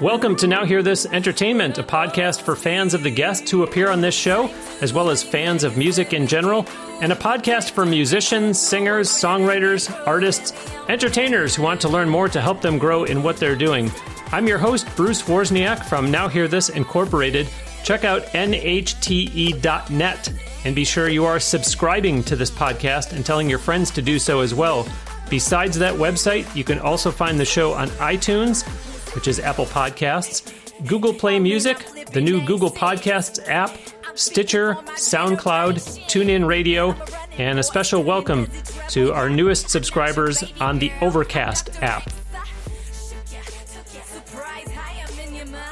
Welcome to Now Hear This Entertainment, a podcast for fans of the guests who appear on this show, as well as fans of music in general, and a podcast for musicians, singers, songwriters, artists, entertainers who want to learn more to help them grow in what they're doing. I'm your host, Bruce Wozniak from Now Hear This Incorporated. Check out nhte.net and be sure you are subscribing to this podcast and telling your friends to do so as well. Besides that website, you can also find the show on iTunes, which is Apple Podcasts, Google Play Music, the new Google Podcasts app, Stitcher, SoundCloud, TuneIn Radio, and a special welcome to our newest subscribers on the Overcast app.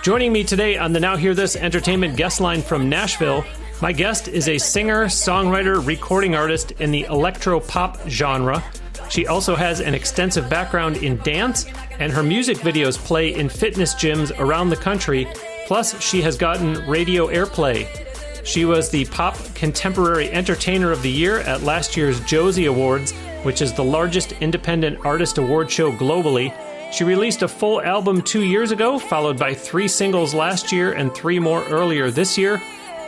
Joining me today on the Now Hear This Entertainment guest line from Nashville, my guest is a singer, songwriter, recording artist in the electro pop genre. She also has an extensive background in dance, and her music videos play in fitness gyms around the country. Plus, she has gotten radio airplay. She was the Pop Contemporary Entertainer of the Year at last year's Josie Awards, which is the largest independent artist award show globally. She released a full album two years ago, followed by three singles last year and three more earlier this year.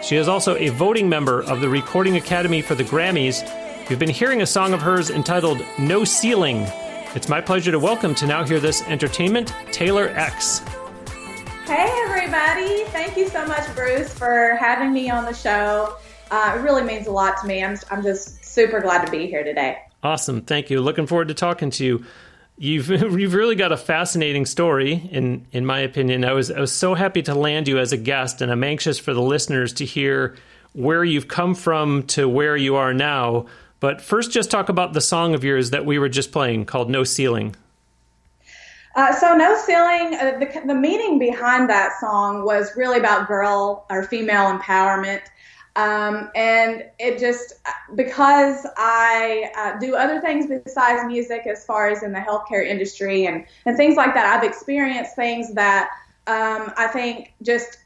She is also a voting member of the Recording Academy for the Grammys You've been hearing a song of hers entitled No Ceiling. It's my pleasure to welcome to Now Hear This Entertainment, Taylor X. Hey, everybody. Thank you so much, Bruce, for having me on the show. Uh, it really means a lot to me. I'm, I'm just super glad to be here today. Awesome. Thank you. Looking forward to talking to you. You've you've really got a fascinating story in in my opinion. I was I was so happy to land you as a guest and I'm anxious for the listeners to hear where you've come from to where you are now but first, just talk about the song of yours that we were just playing called No Ceiling. Uh, so, No Ceiling, uh, the, the meaning behind that song was really about girl or female empowerment. Um, and it just, because I uh, do other things besides music as far as in the healthcare industry and, and things like that, I've experienced things that um, I think just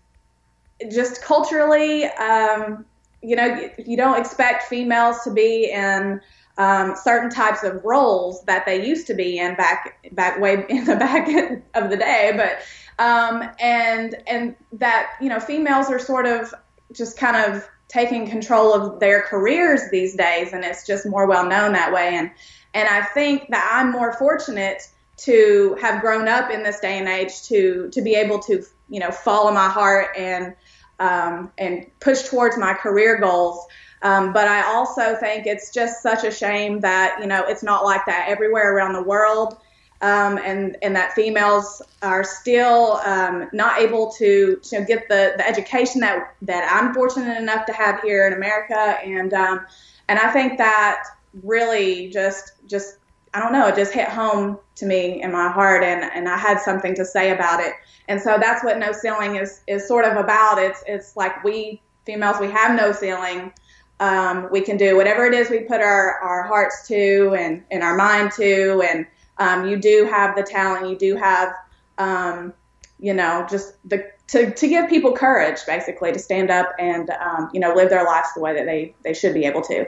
just culturally um, you know, you don't expect females to be in um, certain types of roles that they used to be in back back way in the back of the day, but um, and and that you know females are sort of just kind of taking control of their careers these days, and it's just more well known that way. And and I think that I'm more fortunate to have grown up in this day and age to to be able to you know follow my heart and um, and push towards my career goals. Um, but I also think it's just such a shame that you know it's not like that everywhere around the world, um, and and that females are still um, not able to get the, the education that that I'm fortunate enough to have here in America, and um, and I think that really just just I don't know, it just hit home to me in my heart, and, and I had something to say about it. And so that's what no ceiling is is sort of about. It's it's like we females we have no ceiling. Um, we can do whatever it is we put our, our hearts to and, and our mind to, and um, you do have the talent. You do have, um, you know, just the to, to give people courage, basically, to stand up and um, you know live their lives the way that they they should be able to.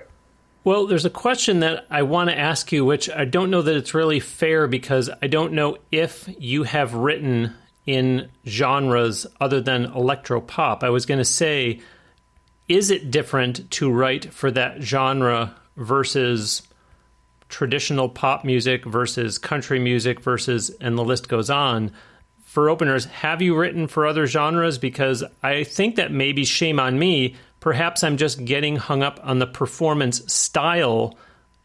Well, there's a question that I want to ask you, which I don't know that it's really fair because I don't know if you have written in genres other than electro pop. I was going to say, is it different to write for that genre versus traditional pop music versus country music versus, and the list goes on? For openers, have you written for other genres? Because I think that maybe shame on me perhaps I'm just getting hung up on the performance style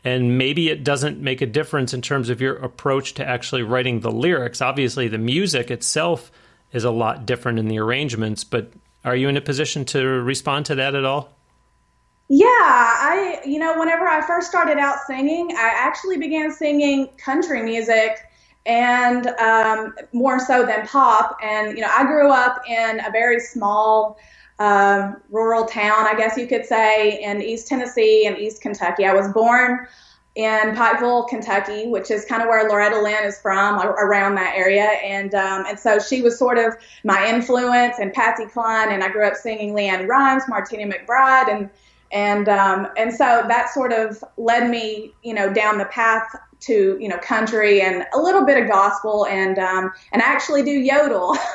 and maybe it doesn't make a difference in terms of your approach to actually writing the lyrics. Obviously, the music itself is a lot different in the arrangements, but are you in a position to respond to that at all? Yeah, I, you know, whenever I first started out singing, I actually began singing country music and um, more so than pop. And, you know, I grew up in a very small um, rural town, I guess you could say, in East Tennessee and East Kentucky. I was born in Pikeville, Kentucky, which is kind of where Loretta Lynn is from, around that area. And um, and so she was sort of my influence, and Patsy Cline, and I grew up singing LeAnn Rimes, Martina McBride, and and um, and so that sort of led me, you know, down the path to you know country and a little bit of gospel and um, and actually do yodel.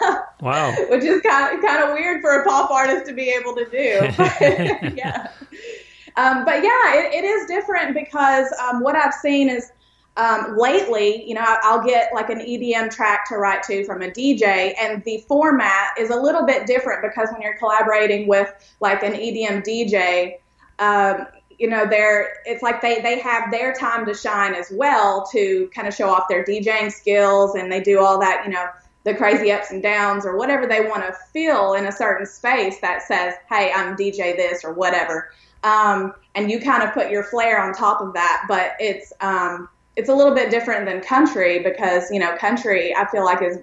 Wow, which is kind of kind of weird for a pop artist to be able to do. yeah, um, but yeah, it, it is different because um, what I've seen is. Um, lately, you know, I'll get like an EDM track to write to from a DJ, and the format is a little bit different because when you're collaborating with like an EDM DJ, um, you know they're it's like they they have their time to shine as well to kind of show off their DJing skills and they do all that you know the crazy ups and downs or whatever they want to feel in a certain space that says hey I'm DJ this or whatever. Um, and you kind of put your flair on top of that but it's um, it's a little bit different than country because you know country I feel like is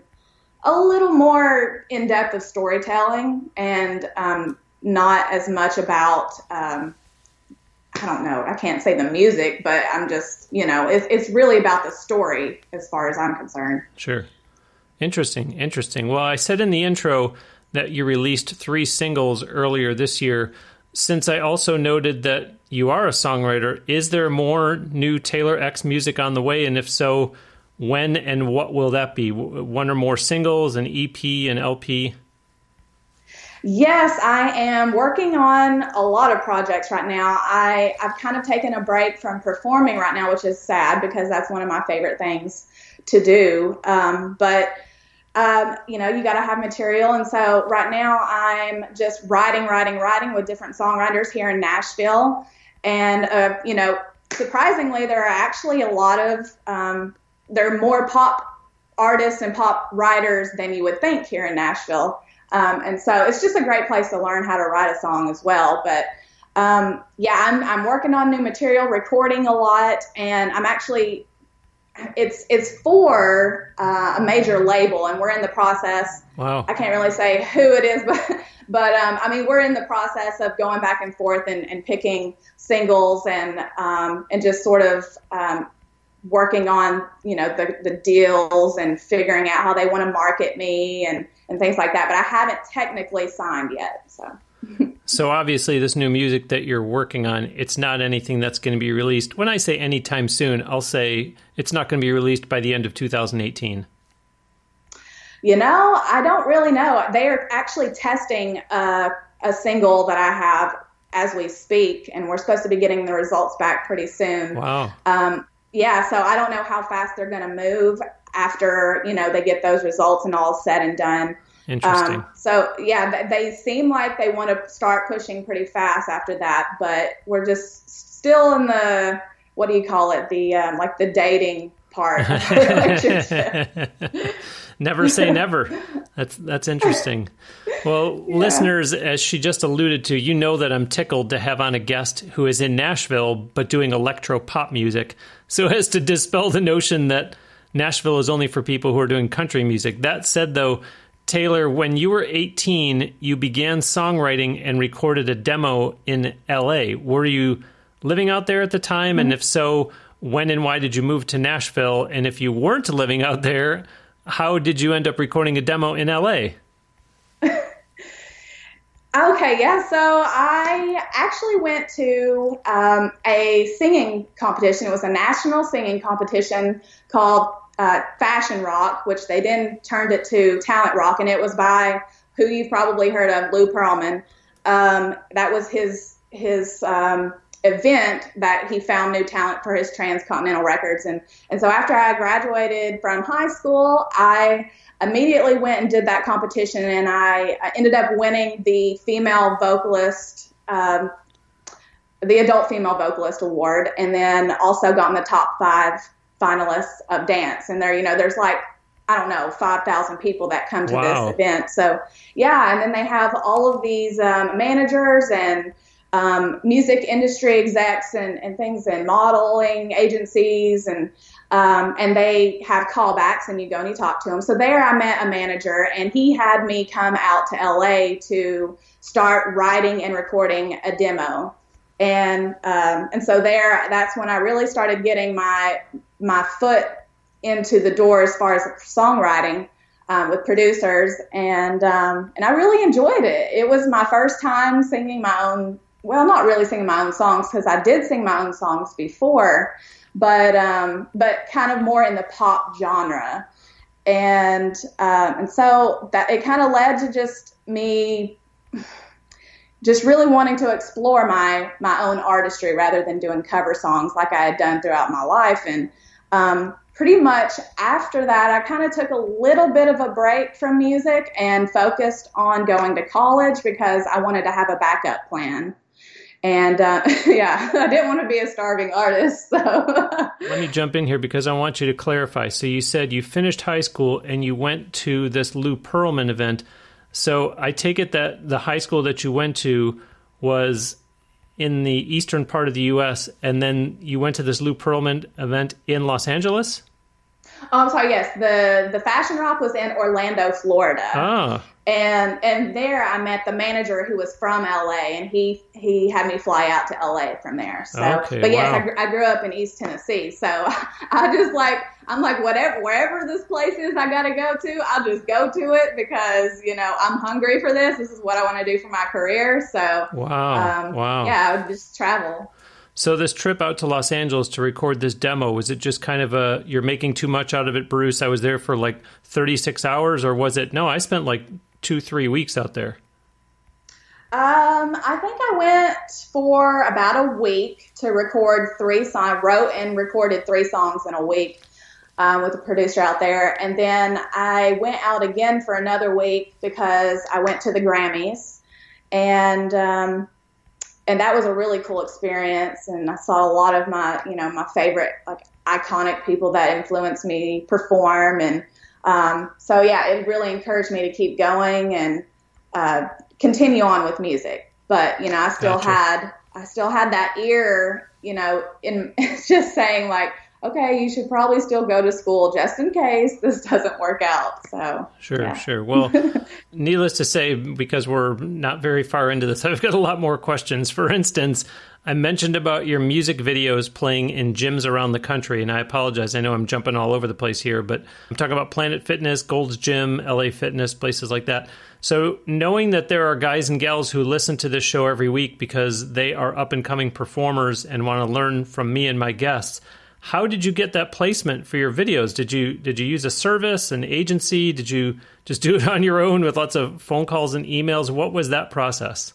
a little more in depth of storytelling and um, not as much about um, I don't know, I can't say the music, but I'm just, you know, it's, it's really about the story as far as I'm concerned. Sure. Interesting. Interesting. Well, I said in the intro that you released three singles earlier this year. Since I also noted that you are a songwriter, is there more new Taylor X music on the way? And if so, when and what will that be? One or more singles, an EP, an LP? Yes, I am working on a lot of projects right now. I, I've kind of taken a break from performing right now, which is sad because that's one of my favorite things to do. Um, but um, you know, you got to have material. And so right now I'm just writing, writing, writing with different songwriters here in Nashville. And, uh, you know, surprisingly, there are actually a lot of, um, there are more pop artists and pop writers than you would think here in Nashville. Um, and so it's just a great place to learn how to write a song as well. But um, yeah, I'm, I'm working on new material, recording a lot, and I'm actually it's it's for uh, a major label, and we're in the process. Wow. I can't really say who it is, but but um, I mean we're in the process of going back and forth and, and picking singles and um, and just sort of um, working on you know the, the deals and figuring out how they want to market me and and things like that. But I haven't technically signed yet. So. so obviously, this new music that you're working on, it's not anything that's going to be released. When I say anytime soon, I'll say it's not going to be released by the end of 2018. You know, I don't really know. They are actually testing a single that I have as we speak, and we're supposed to be getting the results back pretty soon. Wow. Um, yeah, so I don't know how fast they're going to move after you know they get those results and all said and done. Interesting. Um, so yeah, they seem like they want to start pushing pretty fast after that, but we're just still in the what do you call it? The um, like the dating part. never say never. That's that's interesting. Well, yeah. listeners, as she just alluded to, you know that I'm tickled to have on a guest who is in Nashville but doing electro pop music, so as to dispel the notion that Nashville is only for people who are doing country music. That said, though, Taylor, when you were 18, you began songwriting and recorded a demo in LA. Were you living out there at the time? Mm-hmm. And if so, when and why did you move to Nashville? And if you weren't living out there, how did you end up recording a demo in LA? Okay, yeah. So I actually went to um, a singing competition. It was a national singing competition called uh, Fashion Rock, which they then turned it to Talent Rock, and it was by who you've probably heard of, Lou Pearlman. Um, that was his his um, event that he found new talent for his Transcontinental Records, and and so after I graduated from high school, I immediately went and did that competition, and I, ended up winning the female vocalist, um, the adult female vocalist award, and then also got in the top five finalists of dance. And there, you know, there's like I don't know, 5,000 people that come to wow. this event. So, yeah, and then they have all of these um, managers and um, music industry execs and, and things and modeling agencies and um, and they have callbacks and you go and you talk to them. So there I met a manager and he had me come out to LA to start writing and recording a demo. And um, and so there that's when I really started getting my my foot into the door as far as songwriting um, with producers and um, and I really enjoyed it. It was my first time singing my own well, not really singing my own songs because I did sing my own songs before, but um, but kind of more in the pop genre. And um, and so that it kind of led to just me just really wanting to explore my my own artistry rather than doing cover songs like I had done throughout my life. And um, pretty much after that, I kind of took a little bit of a break from music and focused on going to college because I wanted to have a backup plan. And uh, yeah, I didn't want to be a starving artist. So let me jump in here because I want you to clarify. So you said you finished high school and you went to this Lou Pearlman event. So I take it that the high school that you went to was in the eastern part of the U.S., and then you went to this Lou Pearlman event in Los Angeles. Oh, I'm sorry. Yes, the the Fashion Rock was in Orlando, Florida. Ah. And and there I met the manager who was from LA, and he he had me fly out to LA from there. So, okay, but yes, wow. I, I grew up in East Tennessee, so I just like I'm like whatever wherever this place is I gotta go to, I'll just go to it because you know I'm hungry for this. This is what I want to do for my career. So wow, um, wow, yeah, I would just travel. So this trip out to Los Angeles to record this demo was it just kind of a you're making too much out of it, Bruce? I was there for like 36 hours, or was it? No, I spent like two three weeks out there. Um, I think I went for about a week to record three songs. Wrote and recorded three songs in a week um, with a producer out there, and then I went out again for another week because I went to the Grammys, and um, and that was a really cool experience. And I saw a lot of my you know my favorite like iconic people that influenced me perform, and um, so yeah, it really encouraged me to keep going and. Uh, continue on with music. But you know, I still Gotcha. had I still had that ear, you know, in just saying like, okay, you should probably still go to school just in case this doesn't work out. So Sure, yeah. sure. Well, needless to say, because we're not very far into this, I've got a lot more questions. For instance, I mentioned about your music videos playing in gyms around the country, and I apologize. I know I'm jumping all over the place here, but I'm talking about Planet Fitness, Gold's Gym, LA Fitness, places like that. So, knowing that there are guys and gals who listen to this show every week because they are up and coming performers and want to learn from me and my guests, how did you get that placement for your videos? Did you did you use a service, an agency? Did you just do it on your own with lots of phone calls and emails? What was that process?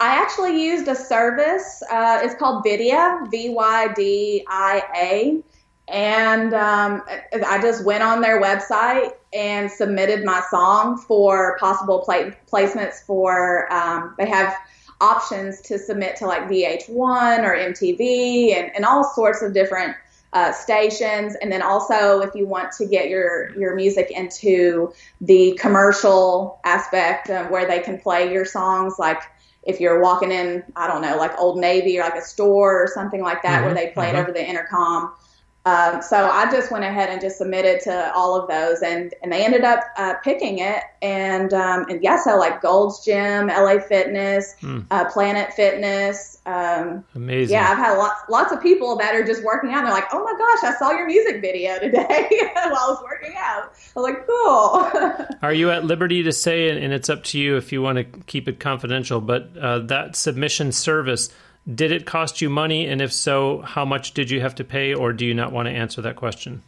I actually used a service. Uh, it's called Vydia, V Y D I A. And um, I just went on their website and submitted my song for possible pla- placements for, um, they have options to submit to like VH1 or MTV and, and all sorts of different uh, stations. And then also, if you want to get your, your music into the commercial aspect um, where they can play your songs, like if you're walking in, I don't know, like Old Navy or like a store or something like that, Mhm, where they play it mhm. over the intercom. Um, so I just went ahead and just submitted to all of those, and and they ended up uh, picking it. And um, and yeah, so like Gold's Gym, LA Fitness, Hmm. uh, Planet Fitness. Um, Amazing. yeah, I've had lots lots of people that are just working out. And they're like, oh my gosh, I saw your music video today while I was working out. I was like, cool. Are you at liberty to say, and and it's up to you if you want to keep it confidential, but uh, that submission service, did it cost you money? And if so, how much did you have to pay, or do you not want to answer that question?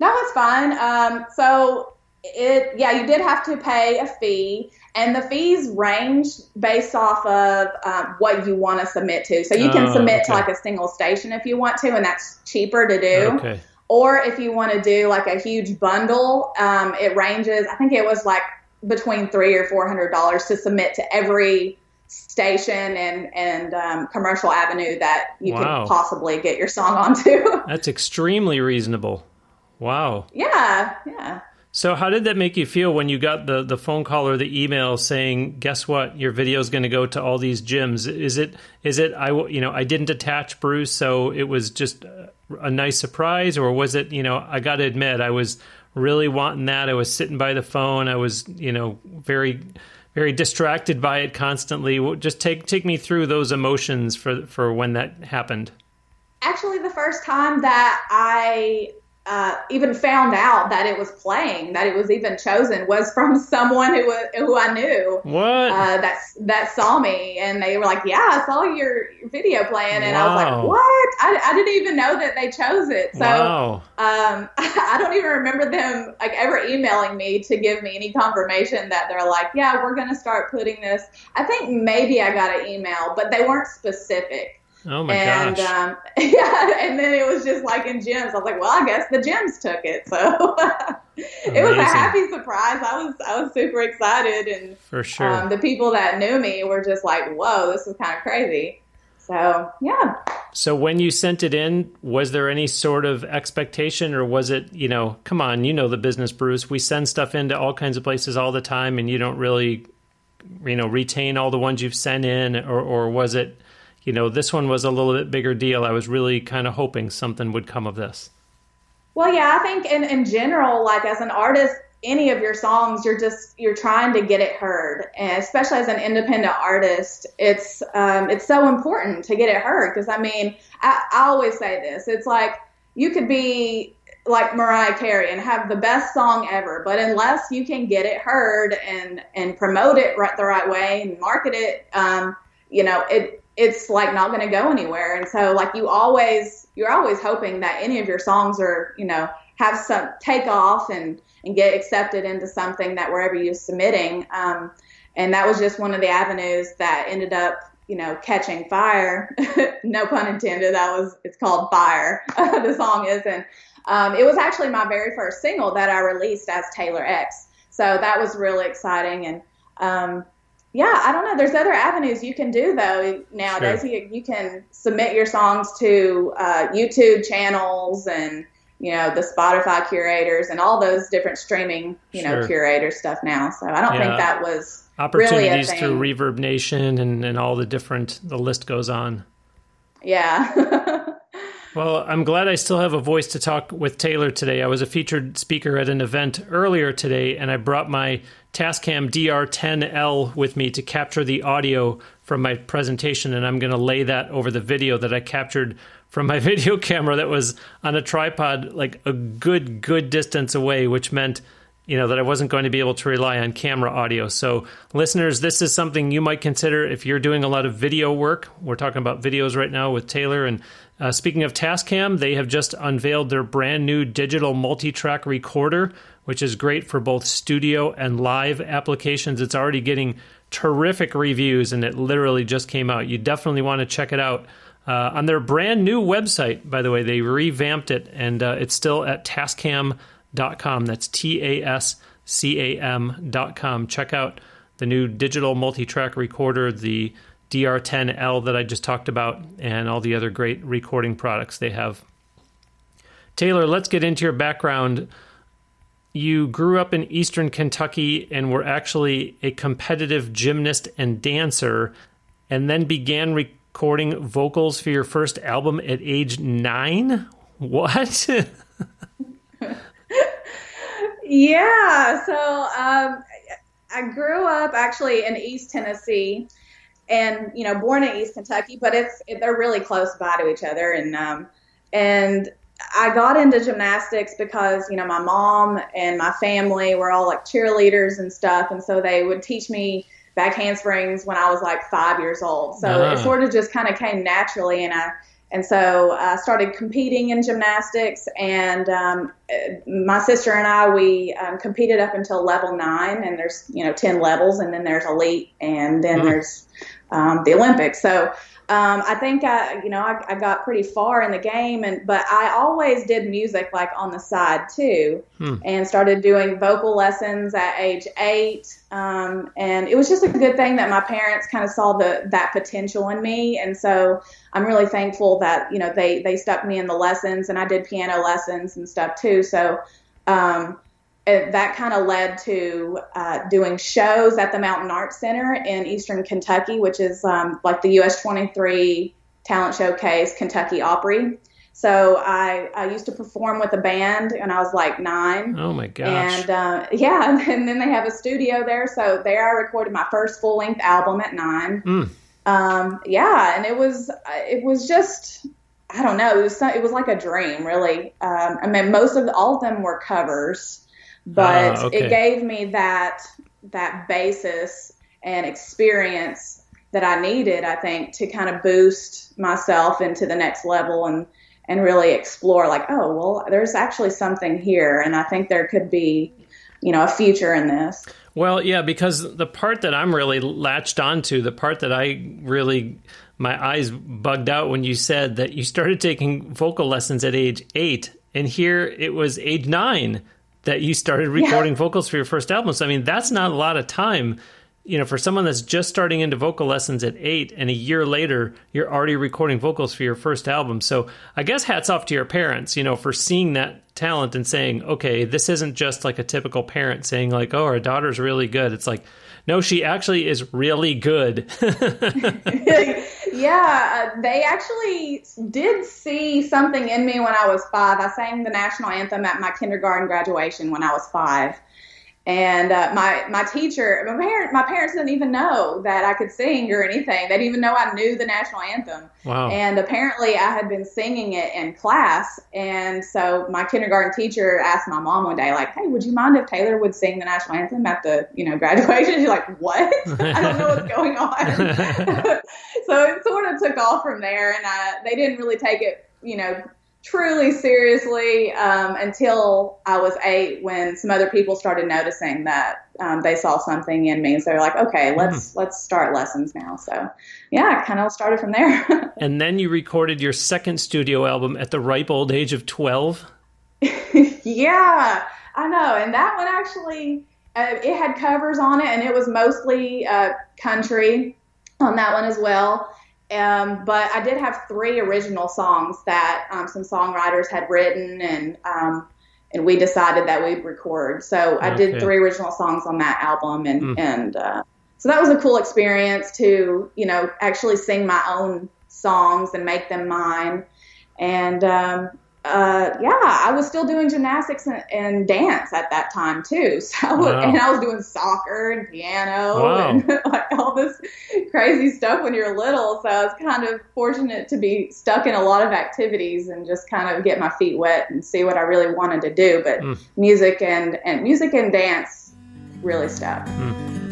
No, it's fine. Um, so it, yeah, you did have to pay a fee, and the fees range based off of um, what you want to submit to. So you can Oh, submit to like a single station if you want to, and that's cheaper to do. Okay. Or if you want to do like a huge bundle, um, it ranges. I think it was like between three or four hundred dollars to submit to every station and and um, commercial avenue that you Wow. could possibly get your song onto. That's extremely reasonable. Wow. yeah, yeah. So, how did that make you feel when you got the, the phone call or the email saying, "Guess what? Your video is going to go to all these gyms"? Is it is it I you know I didn't attach Bruce, so it was just a, a nice surprise, or was it you know I got to admit I was really wanting that. I was sitting by the phone. I was you know very very distracted by it constantly. Just take take me through those emotions for for when that happened. actually the first time that I uh, even found out that it was playing, that it was even chosen, was from someone who was, who I knew. What? Uh, that that saw me, and they were like, "Yeah, I saw your video playing," and wow. I was like, "What? I, I didn't even know that they chose it." So, wow. um, I don't even remember them like ever emailing me to give me any confirmation that they're like, "Yeah, we're going to start putting this." I think maybe I got an email, but they weren't specific. Oh my and, gosh! Um, yeah, and then it was just like in gyms. I was like, well, I guess the gyms took it, so it was a happy surprise. I was I was super excited, and for sure, um, the people that knew me were just like, whoa, this is kind of crazy. So yeah. So when you sent it in, was there any sort of expectation, or was it, you know, come on, you know the business, Bruce. We send stuff into all kinds of places all the time, and you don't really, you know, retain all the ones you've sent in, or or was it? You know, this one was a little bit bigger deal. I was really kind of hoping something would come of this. Well, yeah, I think in, in general, like as an artist, any of your songs, you're just you're trying to get it heard, and especially as an independent artist, it's um, it's so important to get it heard. Because I mean, I, I always say this: it's like you could be like Mariah Carey and have the best song ever, but unless you can get it heard and and promote it right the right way and market it, um, you know, it it's like not going to go anywhere. And so like you always you're always hoping that any of your songs are you know have some take off and and get accepted into something that wherever you're submitting. Um, and that was just one of the avenues that ended up you know catching fire. no pun intended. That was it's called Fire. the song is and um, it was actually my very first single that I released as Taylor X. So that was really exciting and. Um, yeah, I don't know. There's other avenues you can do though nowadays. Sure. You, you can submit your songs to uh, YouTube channels and you know the Spotify curators and all those different streaming you sure. know curator stuff now. So I don't yeah. think that was opportunities really through Reverb Nation and and all the different. The list goes on. Yeah. Well, I'm glad I still have a voice to talk with Taylor today. I was a featured speaker at an event earlier today, and I brought my Tascam DR10L with me to capture the audio from my presentation, and I'm going to lay that over the video that I captured from my video camera that was on a tripod, like a good, good distance away, which meant you know that I wasn't going to be able to rely on camera audio. So, listeners, this is something you might consider if you're doing a lot of video work. We're talking about videos right now with Taylor. And uh, speaking of Tascam, they have just unveiled their brand new digital multi-track recorder, which is great for both studio and live applications. It's already getting terrific reviews, and it literally just came out. You definitely want to check it out. Uh, on their brand new website, by the way, they revamped it, and uh, it's still at Tascam.com tascam.com. That's T A S C A M.com. Check out the new digital multi track recorder, the DR10L that I just talked about, and all the other great recording products they have. Taylor, let's get into your background. You grew up in eastern Kentucky and were actually a competitive gymnast and dancer, and then began recording vocals for your first album at age nine. What? Yeah. So um, I grew up actually in East Tennessee, and you know, born in East Kentucky, but it's it, they're really close by to each other, and um, and I got into gymnastics because you know my mom and my family were all like cheerleaders and stuff, and so they would teach me back handsprings when I was like five years old. So uh-huh. it sort of just kind of came naturally, and I and so I started competing in gymnastics, and um, my sister and I we um, competed up until level nine, and there's you know ten levels, and then there's elite, and then mm-hmm. there's um, the Olympics. So um, I think I, you know, I, I, got pretty far in the game, and but I always did music like on the side too, hmm. and started doing vocal lessons at age eight. Um, and it was just a good thing that my parents kind of saw the that potential in me, and so I'm really thankful that you know they they stuck me in the lessons, and I did piano lessons and stuff too. So. Um, it, that kind of led to uh, doing shows at the Mountain Arts Center in Eastern Kentucky, which is um, like the US 23 talent showcase, Kentucky Opry. So I, I used to perform with a band and I was like nine. Oh my gosh! And uh, yeah, and then they have a studio there. So there I recorded my first full length album at nine. Mm. Um, yeah, and it was it was just I don't know. It was it was like a dream, really. Um, I mean, most of all of them were covers, but uh, okay. it gave me that that basis and experience that I needed. I think to kind of boost myself into the next level and and really explore, like, oh, well, there's actually something here, and I think there could be, you know, a future in this. Well, yeah, because the part that I'm really latched onto, the part that I really my eyes bugged out when you said that you started taking vocal lessons at age eight, and here it was age nine that you started recording yeah. vocals for your first album. So I mean, that's not a lot of time. You know, for someone that's just starting into vocal lessons at eight, and a year later, you're already recording vocals for your first album. So I guess hats off to your parents, you know, for seeing that talent and saying, okay, this isn't just like a typical parent saying, like, oh, our daughter's really good. It's like, no, she actually is really good. yeah, uh, they actually did see something in me when I was five. I sang the national anthem at my kindergarten graduation when I was five. And uh, my my teacher, my parent, my parents didn't even know that I could sing or anything. They didn't even know I knew the national anthem. Wow. And apparently, I had been singing it in class. And so my kindergarten teacher asked my mom one day, like, "Hey, would you mind if Taylor would sing the national anthem at the you know graduation?" She's like, "What? I don't know what's going on." so it sort of took off from there, and I, they didn't really take it, you know, truly seriously um, until I was eight when some other people started noticing that um, they saw something in me. So they're like, okay, let's mm. let's start lessons now. So yeah, I kind of started from there. and then you recorded your second studio album at the ripe old age of 12. yeah, I know. And that one actually, uh, it had covers on it and it was mostly uh, country on that one as well. Um, but I did have three original songs that um, some songwriters had written, and um, and we decided that we'd record. So I okay. did three original songs on that album, and mm. and uh, so that was a cool experience to you know actually sing my own songs and make them mine. And um, uh, yeah, I was still doing gymnastics and, and, dance at that time too. So, wow. and I was doing soccer and piano wow. and like all this crazy stuff when you're little. So I was kind of fortunate to be stuck in a lot of activities and just kind of get my feet wet and see what I really wanted to do. But mm. music and, and music and dance really stuck. Mm.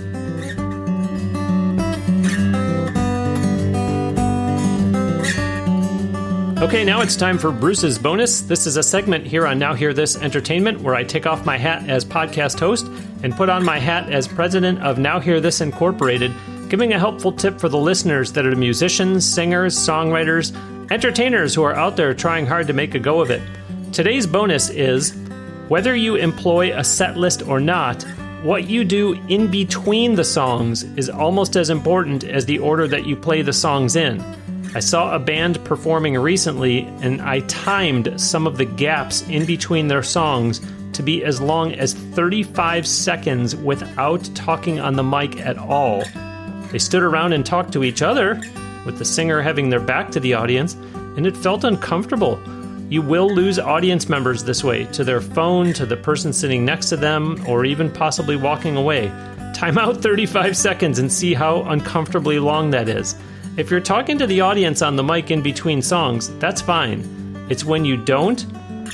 Okay, now it's time for Bruce's bonus. This is a segment here on Now Hear This Entertainment where I take off my hat as podcast host and put on my hat as president of Now Hear This Incorporated, giving a helpful tip for the listeners that are musicians, singers, songwriters, entertainers who are out there trying hard to make a go of it. Today's bonus is whether you employ a set list or not, what you do in between the songs is almost as important as the order that you play the songs in. I saw a band performing recently, and I timed some of the gaps in between their songs to be as long as 35 seconds without talking on the mic at all. They stood around and talked to each other, with the singer having their back to the audience, and it felt uncomfortable. You will lose audience members this way to their phone, to the person sitting next to them, or even possibly walking away. Time out 35 seconds and see how uncomfortably long that is. If you're talking to the audience on the mic in between songs, that's fine. It's when you don't,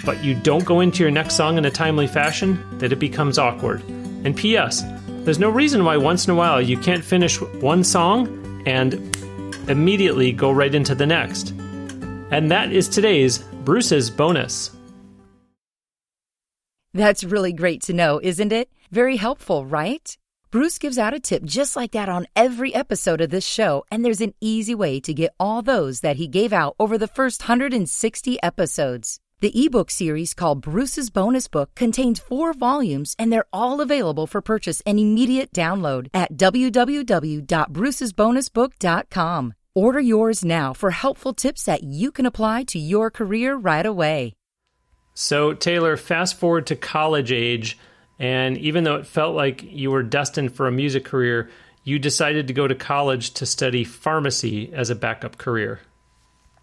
but you don't go into your next song in a timely fashion, that it becomes awkward. And P.S., there's no reason why once in a while you can't finish one song and immediately go right into the next. And that is today's Bruce's bonus. That's really great to know, isn't it? Very helpful, right? Bruce gives out a tip just like that on every episode of this show, and there's an easy way to get all those that he gave out over the first 160 episodes. The ebook series called Bruce's Bonus Book contains four volumes, and they're all available for purchase and immediate download at www.brucesbonusbook.com. Order yours now for helpful tips that you can apply to your career right away. So, Taylor, fast forward to college age and even though it felt like you were destined for a music career, you decided to go to college to study pharmacy as a backup career.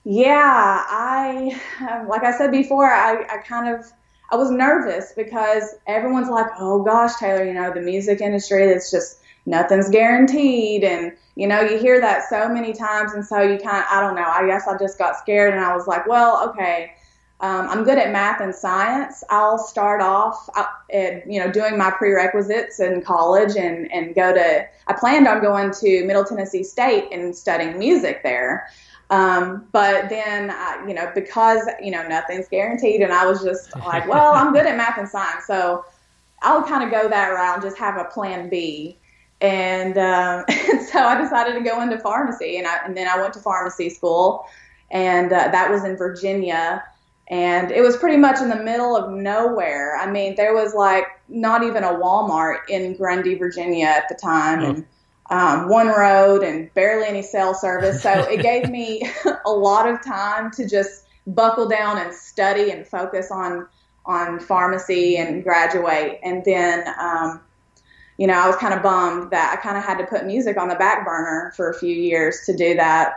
Yeah, I, like I said before, I, I kind of, I was nervous because everyone's like, oh gosh, Taylor, you know, the music industry, it's just nothing's guaranteed and you know you hear that so many times and so you kind of i don't know i guess i just got scared and i was like well okay um, i'm good at math and science i'll start off uh, at, you know doing my prerequisites in college and and go to i planned on going to middle tennessee state and studying music there um, but then, I, you know, because, you know, nothing's guaranteed, and I was just like, well, I'm good at math and science, so I'll kind of go that route and just have a plan B. And, um, and so I decided to go into pharmacy, and, I, and then I went to pharmacy school, and uh, that was in Virginia. And it was pretty much in the middle of nowhere. I mean, there was like not even a Walmart in Grundy, Virginia at the time. Oh. And um, one road and barely any cell service. So it gave me a lot of time to just buckle down and study and focus on on pharmacy and graduate. And then, um, you know, I was kind of bummed that I kind of had to put music on the back burner for a few years to do that.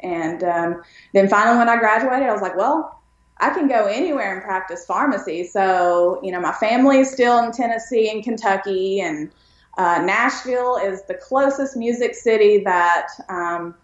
And um, then finally, when I graduated, I was like, well, I can go anywhere and practice pharmacy. So, you know, my family is still in Tennessee and Kentucky, and uh, Nashville is the closest music city that um,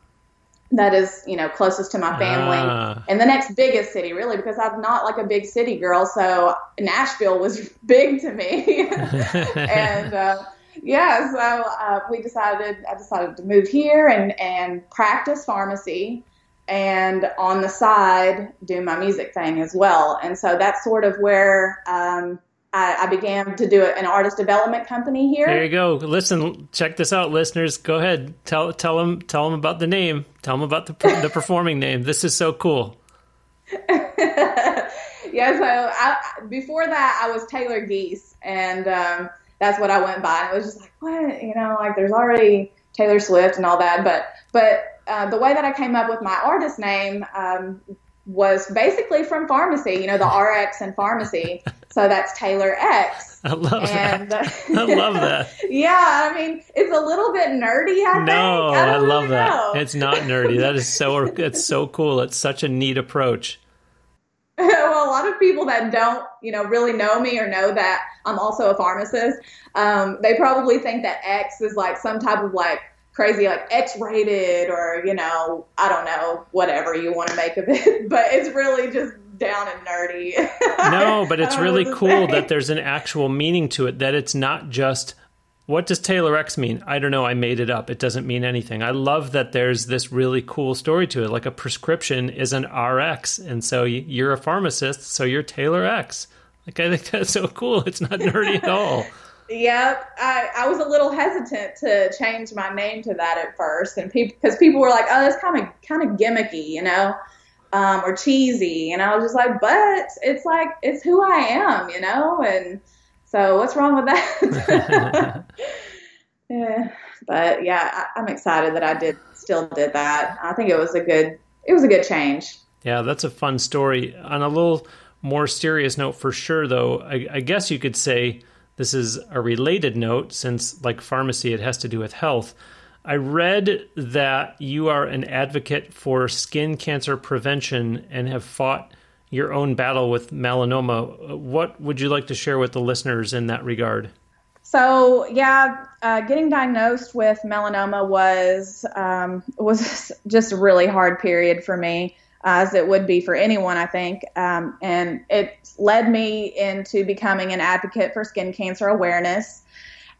that is you know closest to my family, ah. and the next biggest city really because I'm not like a big city girl, so Nashville was big to me, and. Uh, yeah, so uh, we decided I decided to move here and and practice pharmacy, and on the side do my music thing as well. And so that's sort of where um, I, I, began to do an artist development company here. There you go. Listen, check this out, listeners. Go ahead, tell tell them tell them about the name. Tell them about the the performing name. This is so cool. yeah. So I, before that, I was Taylor Geese, and um, that's what I went by. And it was just like, what you know, like there's already Taylor Swift and all that, but but uh, the way that I came up with my artist name um, was basically from pharmacy, you know, the RX and pharmacy. So that's Taylor X. I love and, that. I love that. yeah, I mean, it's a little bit nerdy. I no, I, I love really that. Know. It's not nerdy. That is so. It's so cool. It's such a neat approach. well, a lot of people that don't, you know, really know me or know that I'm also a pharmacist, um, they probably think that X is like some type of like crazy like X-rated or you know I don't know whatever you want to make of it, but it's really just down and nerdy. no, but it's really cool that there's an actual meaning to it. That it's not just what does Taylor X mean? I don't know. I made it up. It doesn't mean anything. I love that there's this really cool story to it. Like a prescription is an RX, and so you're a pharmacist, so you're Taylor X. Like I think that's so cool. It's not nerdy at all. Yep, I, I was a little hesitant to change my name to that at first, and people because people were like, "Oh, that's kind of kind of gimmicky," you know, um, or cheesy, and I was just like, "But it's like it's who I am, you know," and so what's wrong with that? yeah, but yeah, I, I'm excited that I did still did that. I think it was a good it was a good change. Yeah, that's a fun story. On a little more serious note, for sure, though, I, I guess you could say this is a related note since, like pharmacy, it has to do with health. I read that you are an advocate for skin cancer prevention and have fought your own battle with melanoma. What would you like to share with the listeners in that regard? So yeah, uh, getting diagnosed with melanoma was um, was just a really hard period for me as it would be for anyone, I think. Um, and it led me into becoming an advocate for skin cancer awareness.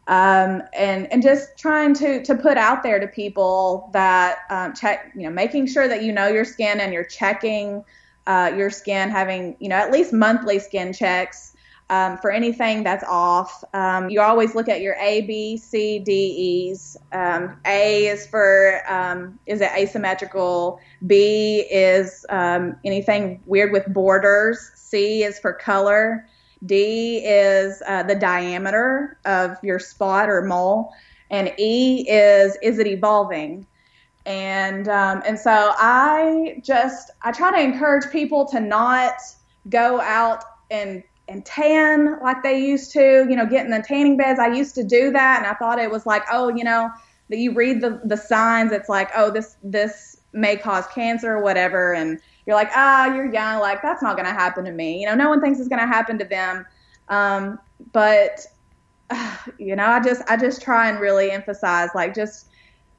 Um, and and just trying to to put out there to people that um, check, you know, making sure that you know your skin and you're checking uh, your skin, having you know at least monthly skin checks um, for anything that's off. Um, you always look at your A, B, C, D, E's. Um, a is for um, is it asymmetrical. B is um, anything weird with borders. C is for color. D is uh, the diameter of your spot or mole, and E is is it evolving. And um, and so I just I try to encourage people to not go out and and tan like they used to, you know, get in the tanning beds. I used to do that and I thought it was like, oh, you know, that you read the, the signs, it's like, oh, this this may cause cancer or whatever and you're like, ah, you're young, like that's not gonna happen to me. You know, no one thinks it's gonna happen to them. Um, but you know, I just I just try and really emphasize like just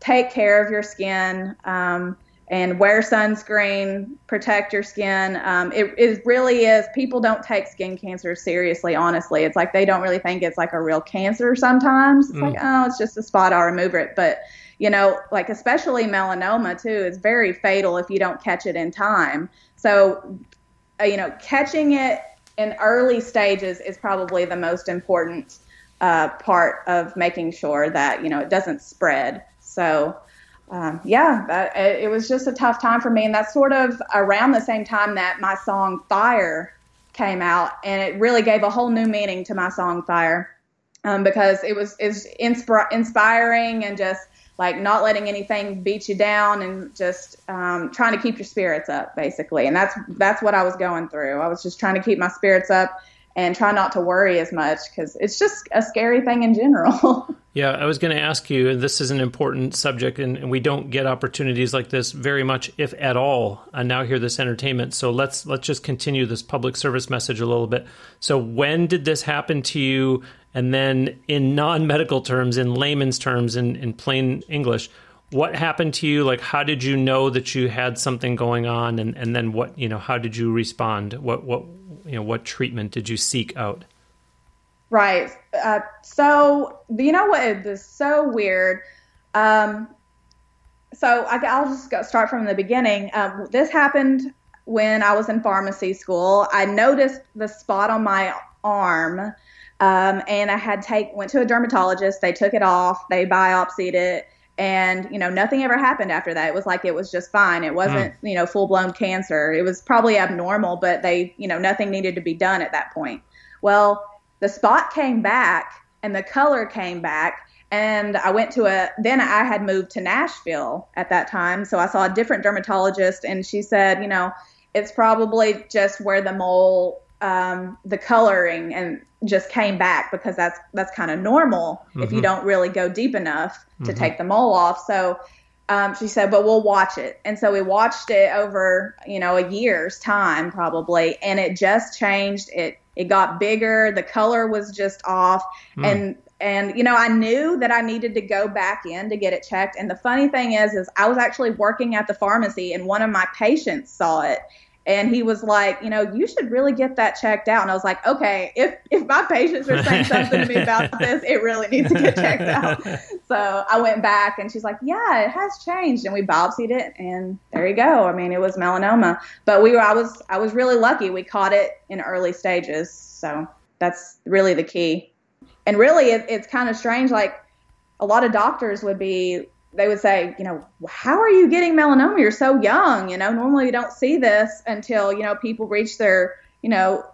take care of your skin. Um, and wear sunscreen, protect your skin. Um, it, it really is. People don't take skin cancer seriously, honestly. It's like they don't really think it's like a real cancer sometimes. It's mm. like, oh, it's just a spot, I'll remove it. But, you know, like especially melanoma too, is very fatal if you don't catch it in time. So, uh, you know, catching it in early stages is probably the most important uh, part of making sure that, you know, it doesn't spread. So, um, yeah, it, was just a tough time for me. And that's sort of around the same time that my song Fire came out. And it really gave a whole new meaning to my song Fire um, because it was, it was insp- inspiring and just like not letting anything beat you down and just um, trying to keep your spirits up, basically. And that's, that's what I was going through. I was just trying to keep my spirits up and try not to worry as much because it's just a scary thing in general. yeah, I was going to ask you, and this is an important subject, and, and, we don't get opportunities like this very much, if at all. And now hear this entertainment, so let's let's just continue this public service message a little bit. So, when did this happen to you? And then, in non-medical terms, in layman's terms, in, in plain English, what happened to you? Like, how did you know that you had something going on? And, and then what, you know, how did you respond? What, what, you know what treatment did you seek out? Right. Uh, so you know what is so weird. Um, so I, will just start from the beginning. Um, this happened when I was in pharmacy school. I noticed the spot on my arm, um, and I had take went to a dermatologist. They took it off. They biopsied it, and you know nothing ever happened after that. It was like it was just fine. It wasn't mm. you know full blown cancer. It was probably abnormal but they you know nothing needed to be done at that point. Well the spot came back and the color came back and i went to a then i had moved to nashville at that time so i saw a different dermatologist and she said you know it's probably just where the mole um, the coloring and just came back because that's that's kind of normal mm-hmm. if you mm-hmm. don't really go deep enough to mm-hmm. take the mole off. So um, she said, but we'll watch it. And so we watched it over, you know, a year's time probably, and it just changed. It it got bigger. The color was just off, mm. and and you know I knew that I needed to go back in to get it checked. And the funny thing is, is I was actually working at the pharmacy, and one of my patients saw it, and he was like, you know, you should really get that checked out. And I was like, okay, if if my patients are saying something to me about this, it really needs to get checked out. So I went back, and she's like, yeah, it has changed, and we biopsied it, and there you go. I mean, it was melanoma, but we were I was I was really lucky. We caught it in early stages, so that's really the key. And really, it, it's kind of strange. Like a lot of doctors would be they would say, you know, how are you getting melanoma? You're so young. You know, normally you don't see this until, you know, people reach their, you know,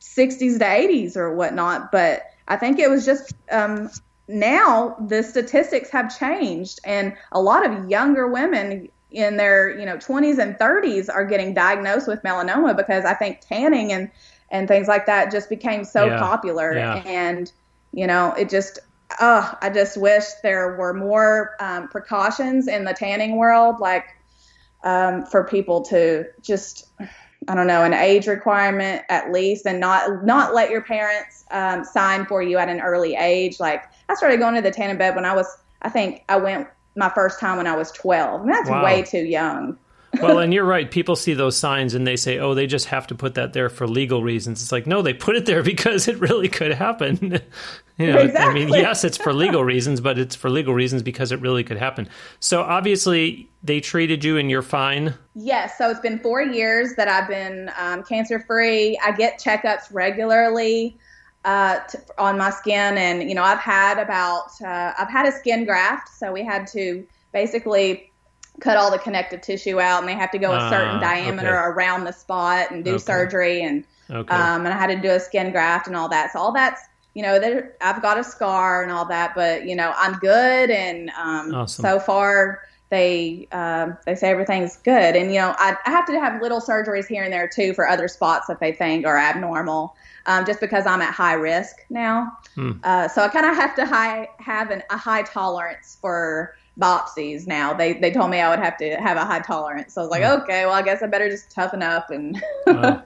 60s to 80s or whatnot. But I think it was just um, now the statistics have changed, and a lot of younger women in their, you know, 20s and 30s are getting diagnosed with melanoma because I think tanning and and things like that just became so yeah. popular, yeah. and you know, it just oh, I just wish there were more um, precautions in the tanning world, like um, for people to just, I don't know, an age requirement at least, and not not let your parents um, sign for you at an early age. Like I started going to the tanning bed when I was, I think I went my first time when I was 12. I mean, that's wow. way too young well, and you're right. People see those signs and they say, "Oh, they just have to put that there for legal reasons." It's like, no, they put it there because it really could happen. you know, exactly. I mean, yes, it's for legal reasons, but it's for legal reasons because it really could happen. So obviously, they treated you and you're fine. Yes. So it's been four years that I've been um, cancer free. I get checkups regularly. Uh, to, on my skin, and you know, I've had about uh, I've had a skin graft, so we had to basically cut all the connective tissue out and they have to go a certain uh, diameter okay. around the spot and do okay. surgery and okay. um, and I had to do a skin graft and all that. So all that's you know that I've got a scar and all that, but you know I'm good and um, awesome. so far they um, they say everything's good and you know I, I, have to have little surgeries here and there too for other spots that they think are abnormal. Um, just because I'm at high risk now, hmm. uh, so I kind of have to high, have an, a high tolerance for biopsies now. They they told me I would have to have a high tolerance. So I was like, hmm. okay, well, I guess I better just toughen up and.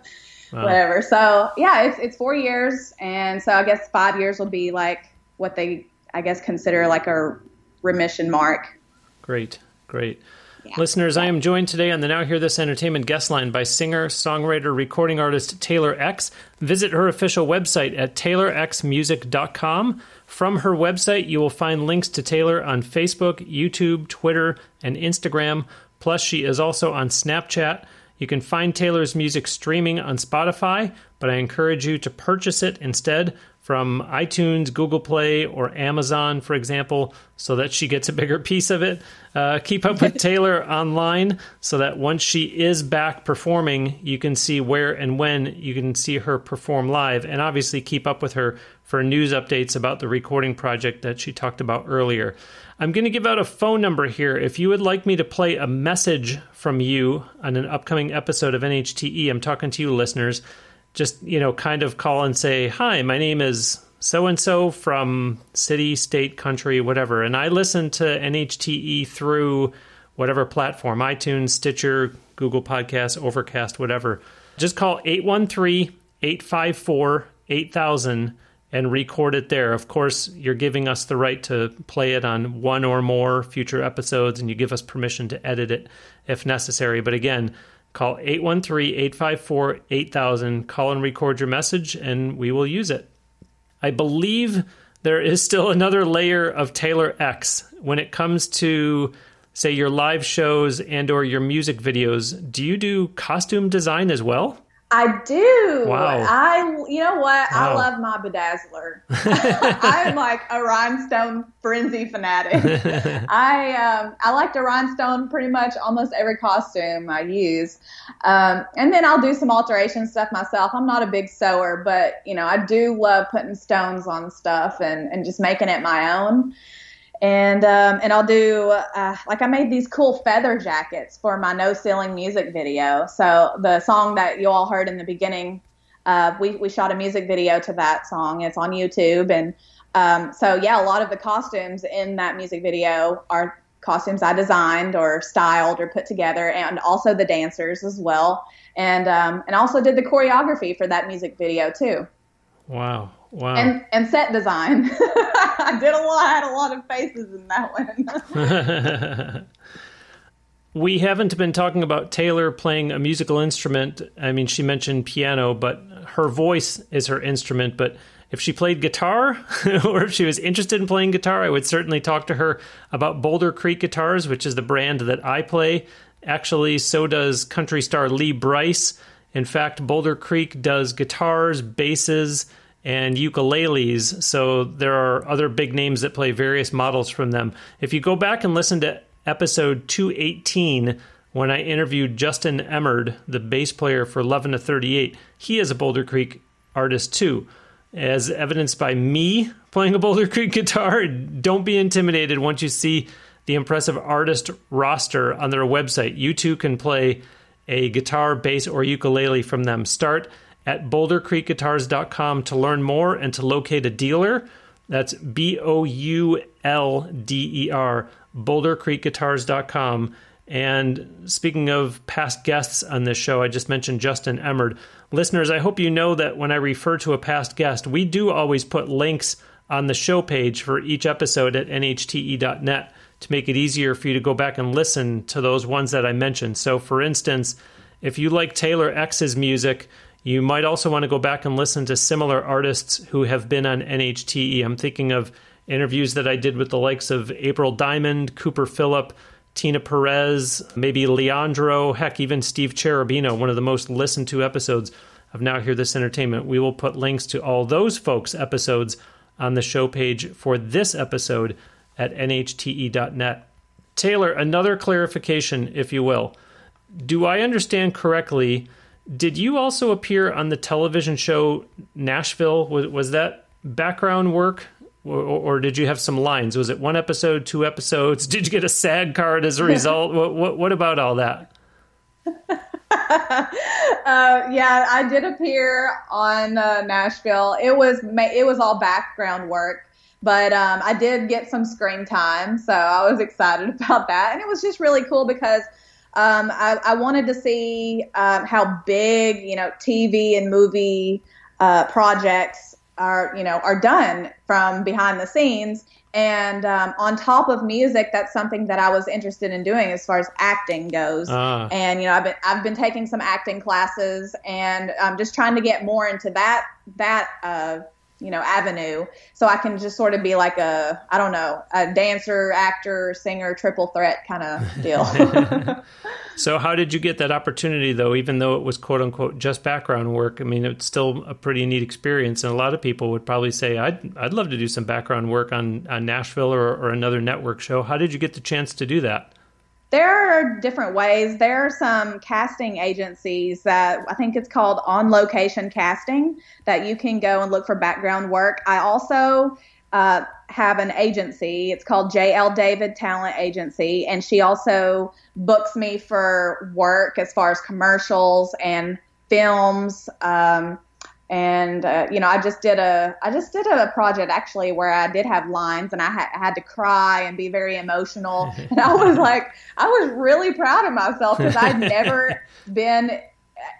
wow. whatever. So yeah, it's it's four years, and so I guess five years will be like what they I guess consider like a remission mark. Great, great. Yeah. Listeners, I am joined today on the Now Hear This Entertainment guest line by singer, songwriter, recording artist Taylor X. Visit her official website at taylorxmusic.com. From her website, you will find links to Taylor on Facebook, YouTube, Twitter, and Instagram. Plus, she is also on Snapchat. You can find Taylor's music streaming on Spotify, but I encourage you to purchase it instead from iTunes, Google Play, or Amazon, for example, so that she gets a bigger piece of it. Uh, keep up with Taylor online so that once she is back performing, you can see where and when you can see her perform live. And obviously, keep up with her for news updates about the recording project that she talked about earlier. I'm going to give out a phone number here. If you would like me to play a message from you on an upcoming episode of NHTE, I'm talking to you, listeners just you know kind of call and say hi my name is so and so from city state country whatever and i listen to nhte through whatever platform itunes stitcher google podcast overcast whatever just call 813-854-8000 and record it there of course you're giving us the right to play it on one or more future episodes and you give us permission to edit it if necessary but again Call 813 854 8000. Call and record your message, and we will use it. I believe there is still another layer of Taylor X when it comes to say your live shows and or your music videos do you do costume design as well I do. Wow. I, you know what? Wow. I love my bedazzler. I'm like a rhinestone frenzy fanatic. I, um, I like to rhinestone pretty much almost every costume I use. Um, and then I'll do some alteration stuff myself. I'm not a big sewer, but you know, I do love putting stones on stuff and, and just making it my own and um, and I'll do uh, like I made these cool feather jackets for my No Ceiling music video. So the song that you all heard in the beginning, uh, we we shot a music video to that song. It's on YouTube, and um, so yeah, a lot of the costumes in that music video are costumes I designed or styled or put together, and also the dancers as well, and um, and also did the choreography for that music video too. Wow. Wow. And and set design. I did a lot. I had a lot of faces in that one. we haven't been talking about Taylor playing a musical instrument. I mean, she mentioned piano, but her voice is her instrument. But if she played guitar or if she was interested in playing guitar, I would certainly talk to her about Boulder Creek Guitars, which is the brand that I play. Actually, so does country star Lee Brice. In fact, Boulder Creek does guitars, basses, and ukuleles. So there are other big names that play various models from them. If you go back and listen to episode 218, when I interviewed Justin Emmerd, the bass player for 11 to 38, he is a Boulder Creek artist too. As evidenced by me playing a Boulder Creek guitar, don't be intimidated once you see the impressive artist roster on their website. You too can play a guitar, bass, or ukulele from them. Start at bouldercreekguitars.com to learn more and to locate a dealer. That's B O U L D E R, bouldercreekguitars.com. And speaking of past guests on this show, I just mentioned Justin Emmerd. Listeners, I hope you know that when I refer to a past guest, we do always put links on the show page for each episode at nhte.net to make it easier for you to go back and listen to those ones that I mentioned. So, for instance, if you like Taylor X's music, you might also want to go back and listen to similar artists who have been on NHTE. I'm thinking of interviews that I did with the likes of April Diamond, Cooper Phillip, Tina Perez, maybe Leandro, heck, even Steve Cherubino, one of the most listened to episodes of Now Hear This Entertainment. We will put links to all those folks' episodes on the show page for this episode at nhte.net. Taylor, another clarification, if you will. Do I understand correctly did you also appear on the television show Nashville? Was, was that background work? Or, or, did you have some lines? Was it one episode, two episodes? Did you get a SAG card as a result? what, what, what about all that? uh, yeah, I did appear on uh, Nashville. It was it was all background work, but um, I did get some screen time, so I was excited about that, and it was just really cool because Um, I, I, wanted to see um, how big, you know, TV and movie uh, projects are, you know, are done from behind the scenes. And um, on top of music, that's something that I was interested in doing as far as acting goes. Uh. And you know, I've been I've been taking some acting classes, and I'm just trying to get more into that that uh, you know avenue. So i can just sort of be like a i don't know a dancer actor singer triple threat kind of deal. So how did you get that opportunity though even though it was quote unquote just background work? I mean it's still a pretty neat experience and a lot of people would probably say i'd, I'd love to do some background work on, on nashville or, or another network show. How did you get the chance to do that there are different ways. There are some casting agencies that I think it's called on location casting that you can go and look for background work. I also uh, have an agency. It's called JL David Talent Agency, and she also books me for work as far as commercials and films. Um, and uh, you know i just did a i just did a project actually where i did have lines and i, ha- I had to cry and be very emotional. And i was like i was really proud of myself because i'd never been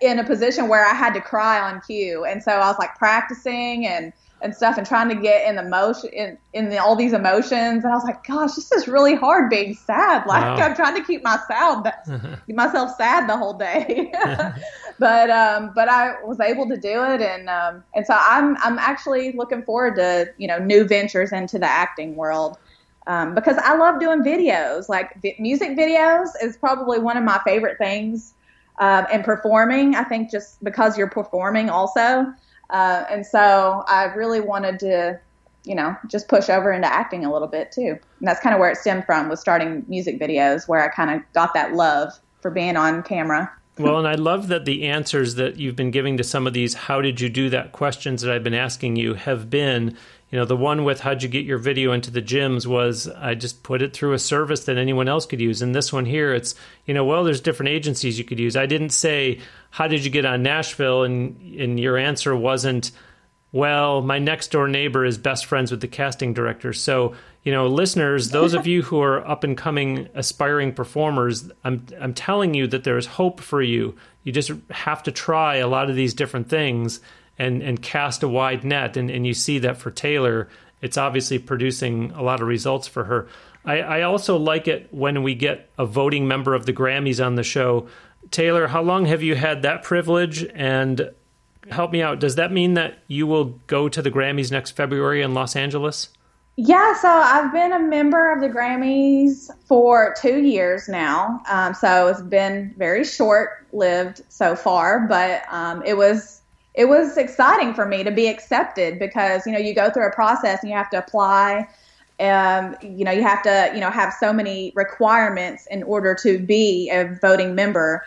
in a position where i had to cry on cue. And so i was like practicing and and stuff and trying to get in the motion in, in the, all these emotions. And I was like gosh this is really hard being sad. Like wow. I'm trying to keep my sad keep myself sad the whole day. But um but I was able to do it. And um and so I'm I'm actually looking forward to you know new ventures into the acting world. Um, because I love doing videos. Like vi- music videos is probably one of my favorite things um, and performing. I think just because you're performing also uh, and so I really wanted to, you know, just push over into acting a little bit too. And that's kind of where it stemmed from was starting music videos where I kind of got that love for being on camera. Well, and I love that the answers that you've been giving to some of these how did you do that questions that I've been asking you have been you know the one with how'd you get your video into the gyms was i just put it through a service that anyone else could use. And this one here it's you know well there's different agencies you could use. I didn't say how did you get on nashville? And and your answer wasn't well my next door neighbor is best friends with the casting director. So you know listeners those of you who are up and coming aspiring performers i'm i'm telling you that there's hope for you. You just have to try a lot of these different things and and cast a wide net and, and you see that for Taylor it's obviously producing a lot of results for her. I, I also like it when we get a voting member of the Grammys on the show. Taylor, how long have you had that privilege? And help me out. Does that mean that you will go to the Grammys next February in Los Angeles? Yeah, so I've been a member of the Grammys for two years now. Um, so it's been very short lived so far, but um, it was it was exciting for me to be accepted because you know you go through a process and you have to apply um, you know you have to you know have so many requirements in order to be a voting member.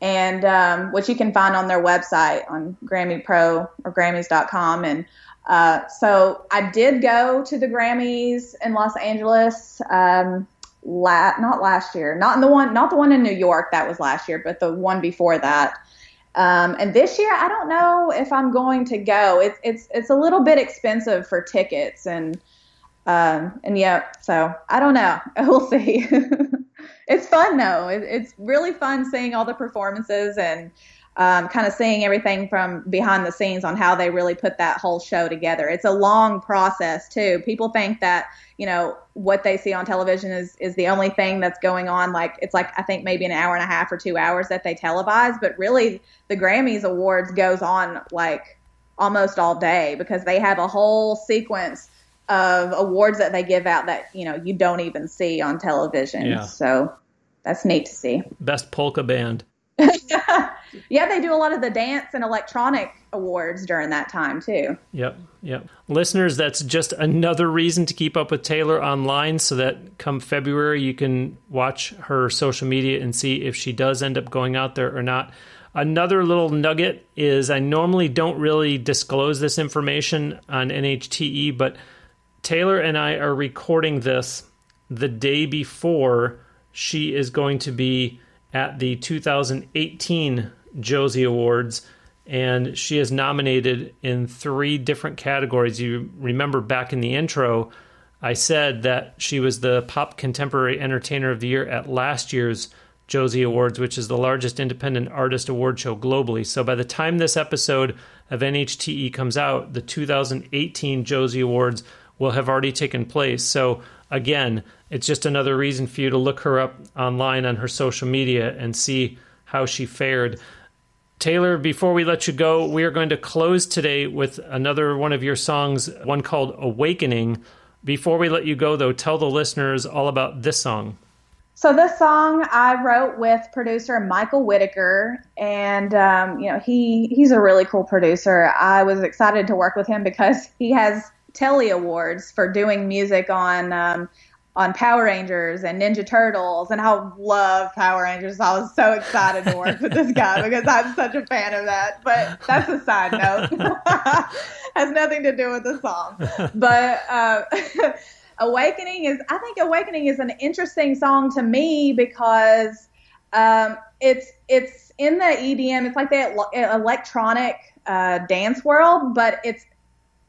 And um, which you can find on their website on grammy pro or grammys.com and uh, so i did go to the grammys in los angeles um, la- not last year not in the one not the one in new york that was last year but the one before that um, and this year, I don't know if I'm going to go. It's it's it's a little bit expensive for tickets, and um, and yeah, so I don't know. We'll see. it's fun though. It, it's really fun seeing all the performances and um, kind of seeing everything from behind the scenes on how they really put that whole show together. It's a long process too. People think that you know what they see on television is is the only thing that's going on. Like it's like I think maybe an hour and a half or two hours that they televise, but really the Grammys awards goes on like almost all day because they have a whole sequence of awards that they give out that you know you don't even see on television. Yeah. So that's neat to see. Best polka band. yeah, they do a lot of the dance and electronic awards during that time too. Yep, yep. Listeners, that's just another reason to keep up with Taylor online so that come February you can watch her social media and see if she does end up going out there or not. Another little nugget is I normally don't really disclose this information on NHTE, but Taylor and I are recording this the day before she is going to be at the 2018 Josie Awards, and she is nominated in three different categories. You remember back in the intro, I said that she was the Pop Contemporary Entertainer of the Year at last year's Josie Awards, which is the largest independent artist award show globally. So by the time this episode of NHTE comes out, the 2018 Josie Awards will have already taken place. So again, it's just another reason for you to look her up online on her social media and see how she fared. Taylor, before we let you go, we are going to close today with another one of your songs, one called Awakening. Before we let you go, though, tell the listeners all about this song. So this song I wrote with producer Michael Whitaker, and um, you know he he's a really cool producer. I was excited to work with him because he has Telly Awards for doing music on um, on Power Rangers and Ninja Turtles, and I love Power Rangers. I was so excited to work with this guy because I'm such a fan of that. But that's a side note. Has nothing to do with the song. But uh, Awakening is, I think Awakening is an interesting song to me because um, it's it's in the EDM. It's like the electronic uh, dance world, but it's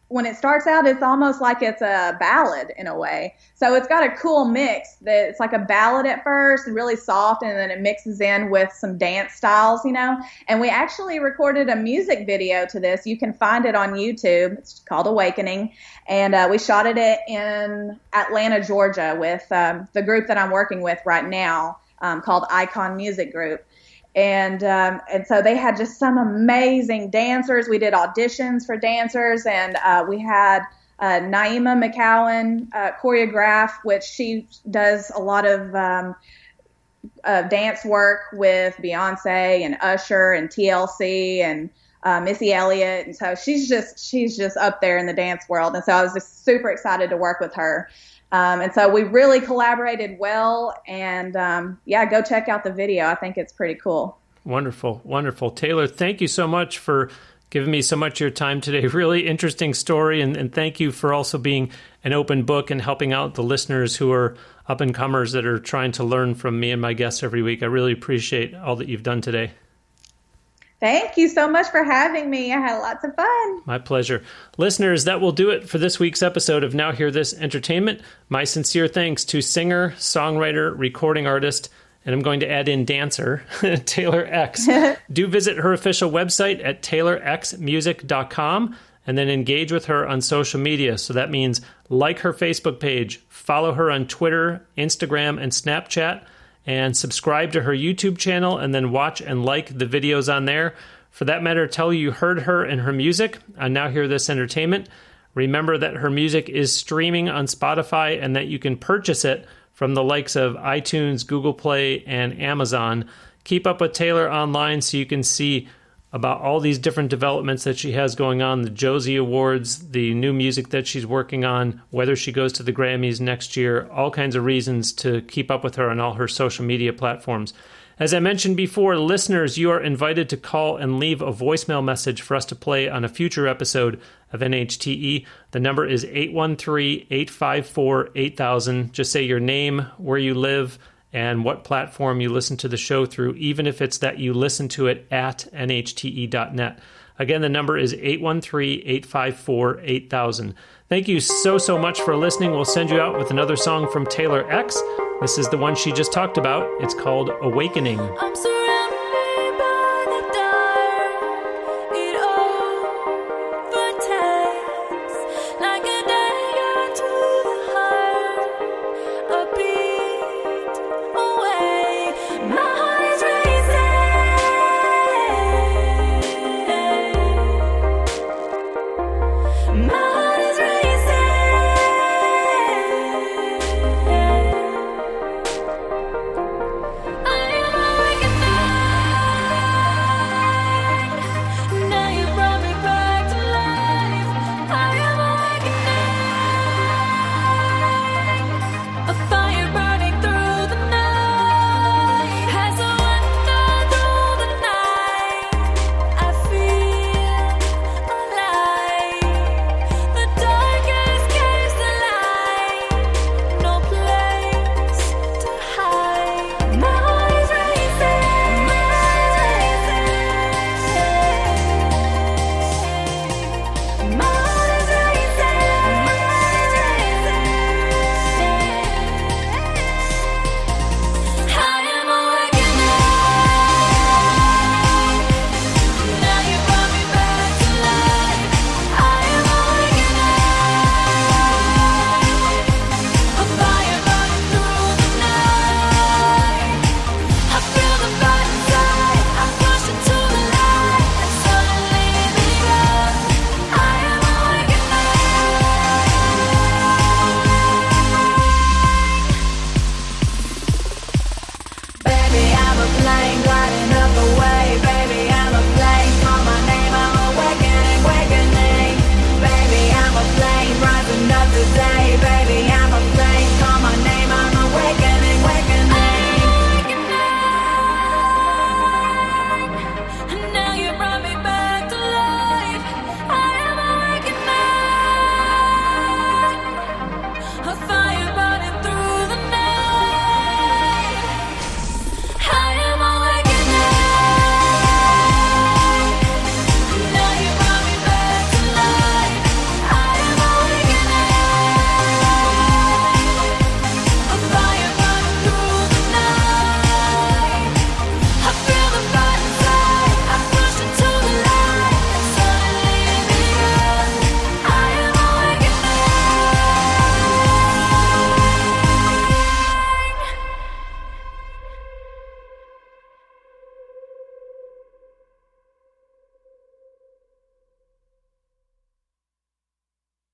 when it starts out, it's almost like it's a ballad in a way. So it's got a cool mix that it's like a ballad at first and really soft, and then it mixes in with some dance styles, you know. And we actually recorded a music video to this. You can find it on YouTube. It's called Awakening, and uh, we shot it in Atlanta, Georgia, with um, the group that I'm working with right now, um, called Icon Music Group and um, and so they had just some amazing dancers. We did auditions for dancers, and uh, we had uh, Naima McCowan uh, choreograph, which she does a lot of um, uh, dance work with Beyonce and Usher and TLC and uh, Missy Elliott, and so she's just she's just up there in the dance world, and so I was just super excited to work with her. Um, and so we really collaborated well. And um, yeah, go check out the video. I think it's pretty cool. Wonderful, wonderful. Taylor, thank you so much for giving me so much of your time today. Really interesting story. And, and thank you for also being an open book and helping out the listeners who are up and comers that are trying to learn from me and my guests every week. I really appreciate all that you've done today. Thank you so much for having me. I had lots of fun. My pleasure. Listeners, that will do it for this week's episode of Now Hear This Entertainment. My sincere thanks to singer, songwriter, recording artist, and I'm going to add in dancer, Taylor X. do visit her official website at taylorxmusic.com and then engage with her on social media. So that means like her Facebook page, follow her on Twitter, Instagram, and Snapchat and subscribe to her YouTube channel and then watch and like the videos on there. For that matter, tell you heard her and her music on Now Hear This Entertainment. Remember that her music is streaming on Spotify and that you can purchase it from the likes of iTunes, Google Play, and Amazon. Keep up with Taylor online so you can see about all these different developments that she has going on the Josie Awards, the new music that she's working on, whether she goes to the Grammys next year, all kinds of reasons to keep up with her on all her social media platforms. As I mentioned before, listeners, you are invited to call and leave a voicemail message for us to play on a future episode of NHTE. The number is 813 854 8000. Just say your name, where you live, and what platform you listen to the show through, even if it's that you listen to it at nhte.net. Again, the number is 813 854 8000. Thank you so, so much for listening. We'll send you out with another song from Taylor X. This is the one she just talked about. It's called Awakening.